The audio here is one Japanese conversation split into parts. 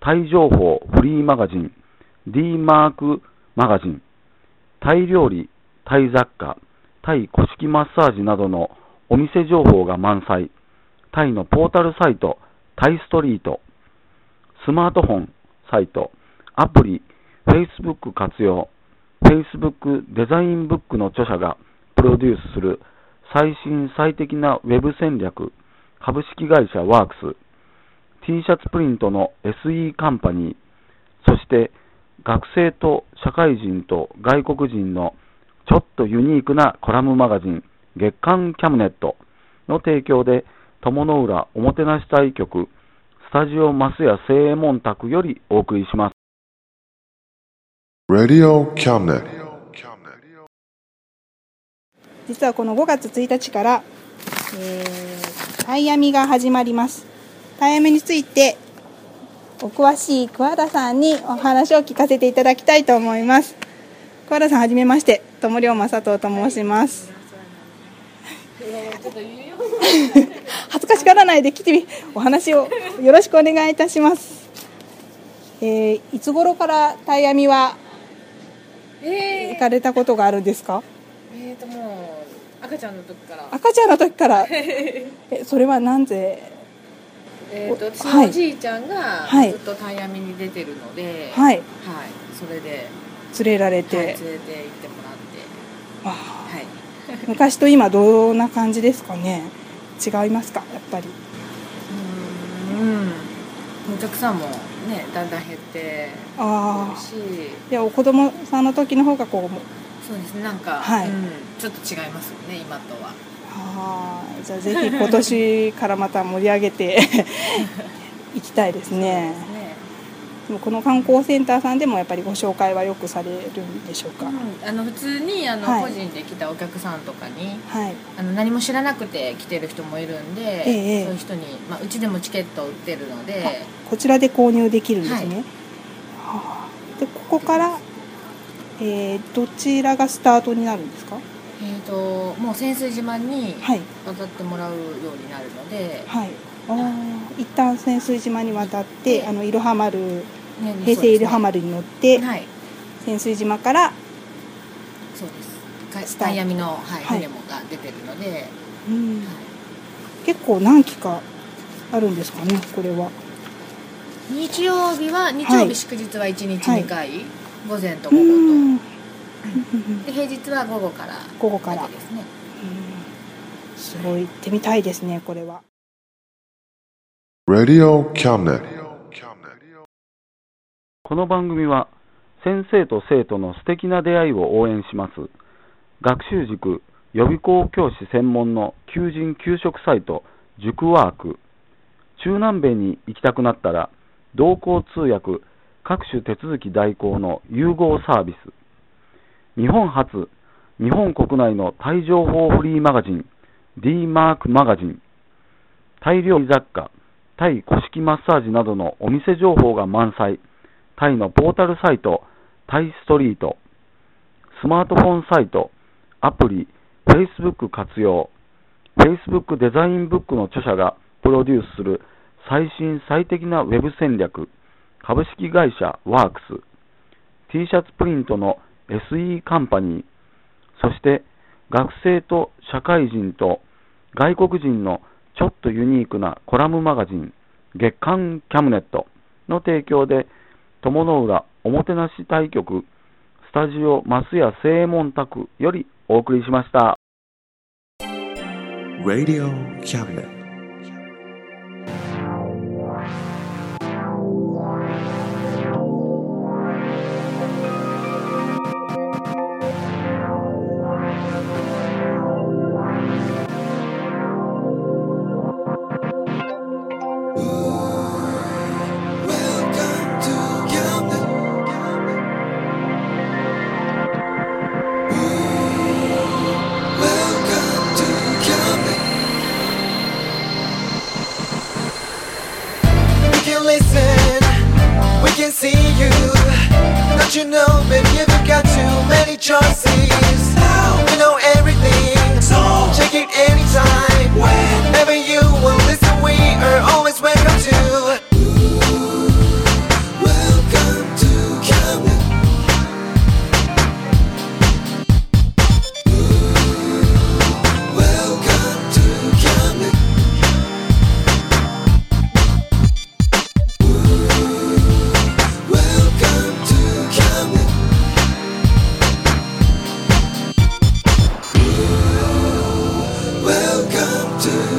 タイ情報フリーマガジン D マークマガジンタイ料理、タイ雑貨、タイ古式マッサージなどのお店情報が満載、タイのポータルサイト、タイストリート、スマートフォンサイト、アプリ、Facebook 活用、Facebook デザインブックの著者がプロデュースする最新最適なウェブ戦略、株式会社ワークス、T シャツプリントの SE カンパニー、そして学生と社会人と外国人のちょっとユニークなコラムマガジン月刊キャムネットの提供で友の浦おもてなし隊局スタジオマスヤ正右衛門宅よりお送りします。実はこの5月1日から、えー、タイヤミが始まります。タイヤミについてお詳しい桑田さんにお話を聞かせていただきたいと思います。桑田さんはじめまして、友龍正人と申します。恥ずかしがらないで来てみお話をよろしくお願いいたします。えー、いつ頃からタイヤミはえ行かれたことがあるんですか？ー、えーともう赤ちゃんの時から赤ちゃんの時から？えそれはなんでえーと私はい。のおじいちゃんがはい。ずっとタイヤミに出てるのではい。はい。それで、連れられはい、て、連れて行ってもらって。あ。はい。ー昔と今どんな感じですかね？違いますか？やっぱり。うーん。お客さんもねだんだん減ってああるし。でお子供さんの時の方がこうそうですね。なんか、はい。うん、ちょっと違いますよね今とはああじゃあぜひ今年からまた盛り上げて いきたいですね。ねでもこの観光センターさんでもやっぱりご紹介はよくされるんでしょうか、うん、あの普通にあの、はい。個人で来たお客さんとかにはい。あの何も知らなくて来てる人もいるんで、ええそういう人に、まあ、うちでもチケットを売ってるのでこちらで購入できるんですね、はい。はあ。でここから、えーどちらがスタートになるんですか？えー、ともう潜水島にはい。渡ってもらうようになるので、はい。あー一旦潜水島に渡ってあのいろは丸ね平成いろは丸に乗って、はい。潜水島から、そうです。かスタイヤミの、はいはい。船もが出てるので、うん。はい。結構何機かあるんですかねこれは。日曜日は日曜日祝日は1日はい。2回、午前とう午後と、平日は午後から午後から。ですね。うん。すごい。行ってみたいですねこれは。Radio. この番組は先生と生徒の素敵な出会いを応援します。学習塾予備校教師専門の求人・給食サイト塾ワーク。中南米に行きたくなったら同行通訳各種手続き代行の融合サービス日本初日本国内のタイ情報フリーマガジン D マークマガジンタイ料理雑貨タイ古式マッサージなどのお店情報が満載タイのポータルサイト、タイストリート、スマートフォンサイト、アプリ、Facebook 活用、Facebook デザインブックの著者がプロデュースする最新最適なウェブ戦略、株式会社ワークス、T シャツプリントの SE カンパニー、そして学生と社会人と外国人のちょっとユニークなコラムマガジン、月刊キャムネットの提供で友の浦おもてなし対局スタジオマスヤ正門宅よりお送りしました。Radio cabinet.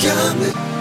coming.